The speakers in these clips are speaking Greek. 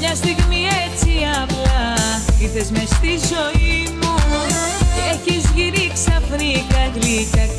μια στιγμή έτσι απλά. Ήρθες μες στη ζωή μου Έχεις έχεις ξαφνικά γλυκά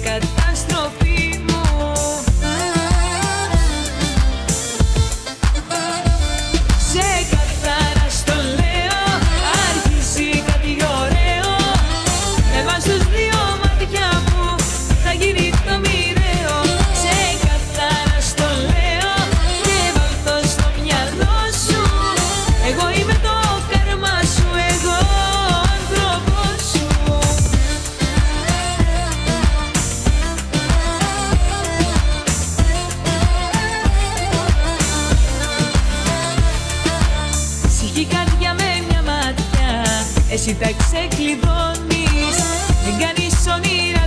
Εσύ τα ξεκλειδώνεις Μην κάνεις όνειρα